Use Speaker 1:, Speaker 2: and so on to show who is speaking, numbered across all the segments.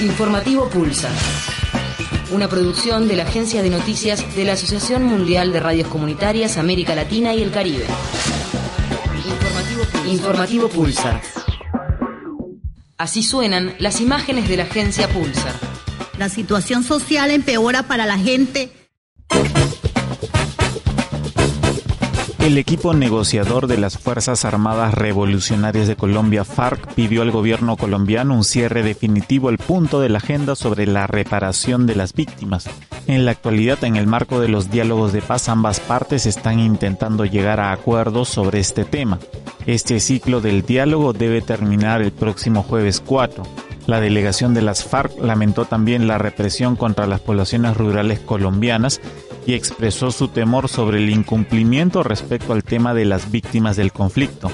Speaker 1: Informativo Pulsa. Una producción de la agencia de noticias de la Asociación Mundial de Radios Comunitarias América Latina y el Caribe. Informativo Pulsar. Así suenan las imágenes de la agencia Pulsar.
Speaker 2: La situación social empeora para la gente
Speaker 3: El equipo negociador de las Fuerzas Armadas Revolucionarias de Colombia, FARC, pidió al gobierno colombiano un cierre definitivo al punto de la agenda sobre la reparación de las víctimas. En la actualidad, en el marco de los diálogos de paz, ambas partes están intentando llegar a acuerdos sobre este tema. Este ciclo del diálogo debe terminar el próximo jueves 4. La delegación de las FARC lamentó también la represión contra las poblaciones rurales colombianas y expresó su temor sobre el incumplimiento respecto al tema de las víctimas del conflicto.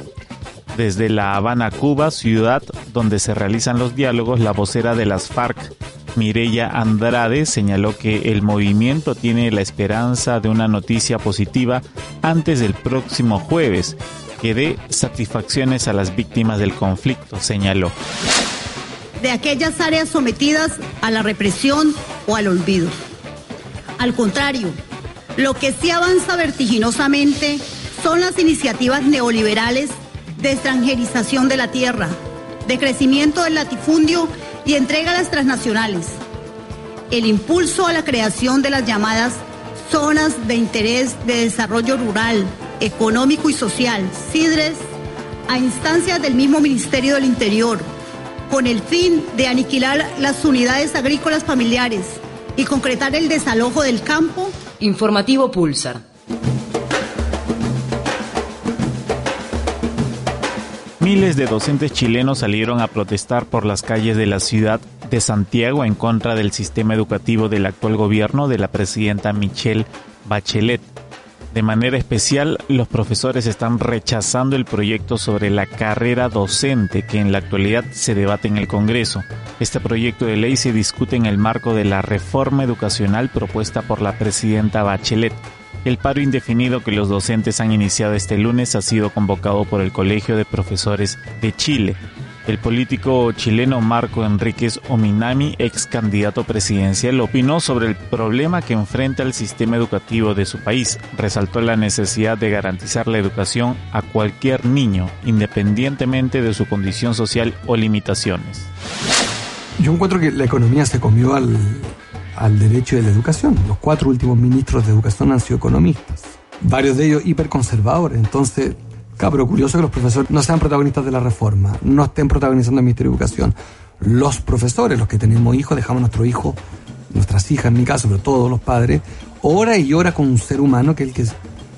Speaker 3: Desde La Habana, Cuba, ciudad donde se realizan los diálogos, la vocera de las FARC, Mireya Andrade, señaló que el movimiento tiene la esperanza de una noticia positiva antes del próximo jueves, que dé satisfacciones a las víctimas del conflicto, señaló.
Speaker 2: De aquellas áreas sometidas a la represión o al olvido. Al contrario, lo que sí avanza vertiginosamente son las iniciativas neoliberales de extranjerización de la tierra, de crecimiento del latifundio y entrega a las transnacionales. El impulso a la creación de las llamadas zonas de interés de desarrollo rural, económico y social, CIDRES, a instancias del mismo Ministerio del Interior, con el fin de aniquilar las unidades agrícolas familiares, y concretar el desalojo del campo.
Speaker 1: Informativo Pulsar.
Speaker 3: Miles de docentes chilenos salieron a protestar por las calles de la ciudad de Santiago en contra del sistema educativo del actual gobierno de la presidenta Michelle Bachelet. De manera especial, los profesores están rechazando el proyecto sobre la carrera docente que en la actualidad se debate en el Congreso. Este proyecto de ley se discute en el marco de la reforma educacional propuesta por la presidenta Bachelet. El paro indefinido que los docentes han iniciado este lunes ha sido convocado por el Colegio de Profesores de Chile. El político chileno Marco Enríquez Ominami, ex candidato presidencial, opinó sobre el problema que enfrenta el sistema educativo de su país. Resaltó la necesidad de garantizar la educación a cualquier niño, independientemente de su condición social o limitaciones.
Speaker 4: Yo encuentro que la economía se comió al, al derecho de la educación. Los cuatro últimos ministros de educación han sido economistas, varios de ellos hiperconservadores. Entonces, Claro, curioso que los profesores no sean protagonistas de la reforma, no estén protagonizando el Ministerio de Educación. Los profesores, los que tenemos hijos, dejamos a nuestro hijo, nuestras hijas en mi caso, pero todos los padres, hora y hora con un ser humano que es el que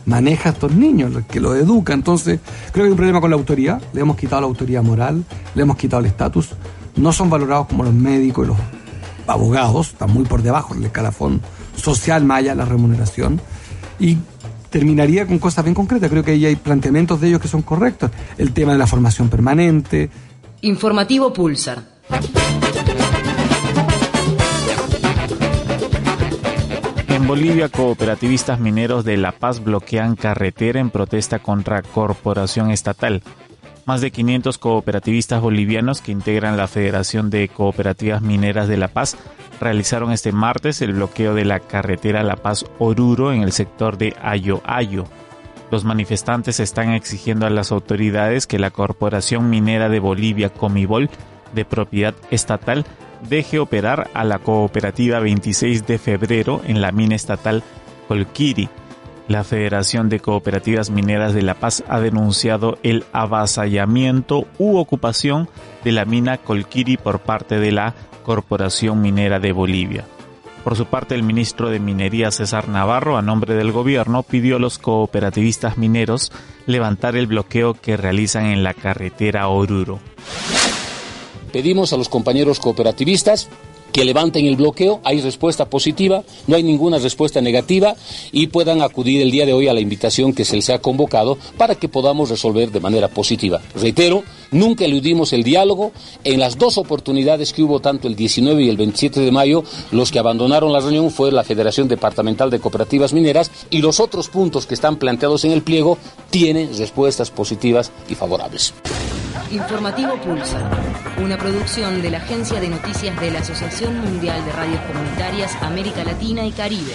Speaker 4: maneja a estos niños, el que los educa. Entonces, creo que hay un problema con la autoridad. Le hemos quitado la autoridad moral, le hemos quitado el estatus. No son valorados como los médicos y los abogados, están muy por debajo del escalafón social, de la remuneración. Y terminaría con cosas bien concretas. Creo que ahí hay planteamientos de ellos que son correctos. El tema de la formación permanente.
Speaker 1: Informativo Pulsar.
Speaker 3: En Bolivia, cooperativistas mineros de La Paz bloquean carretera en protesta contra corporación estatal. Más de 500 cooperativistas bolivianos que integran la Federación de Cooperativas Mineras de La Paz realizaron este martes el bloqueo de la carretera La Paz-Oruro en el sector de Ayo Ayo. Los manifestantes están exigiendo a las autoridades que la Corporación Minera de Bolivia Comibol, de propiedad estatal, deje operar a la cooperativa 26 de febrero en la mina estatal Colquiri. La Federación de Cooperativas Mineras de La Paz ha denunciado el avasallamiento u ocupación de la mina Colquiri por parte de la Corporación Minera de Bolivia. Por su parte, el ministro de Minería César Navarro, a nombre del gobierno, pidió a los cooperativistas mineros levantar el bloqueo que realizan en la carretera Oruro.
Speaker 5: Pedimos a los compañeros cooperativistas que levanten el bloqueo, hay respuesta positiva, no hay ninguna respuesta negativa y puedan acudir el día de hoy a la invitación que se les ha convocado para que podamos resolver de manera positiva. Reitero, nunca eludimos el diálogo. En las dos oportunidades que hubo, tanto el 19 y el 27 de mayo, los que abandonaron la reunión fue la Federación Departamental de Cooperativas Mineras y los otros puntos que están planteados en el pliego tienen respuestas positivas y favorables.
Speaker 1: Informativo Pulsa, una producción de la Agencia de Noticias de la Asociación Mundial de Radios Comunitarias América Latina y Caribe.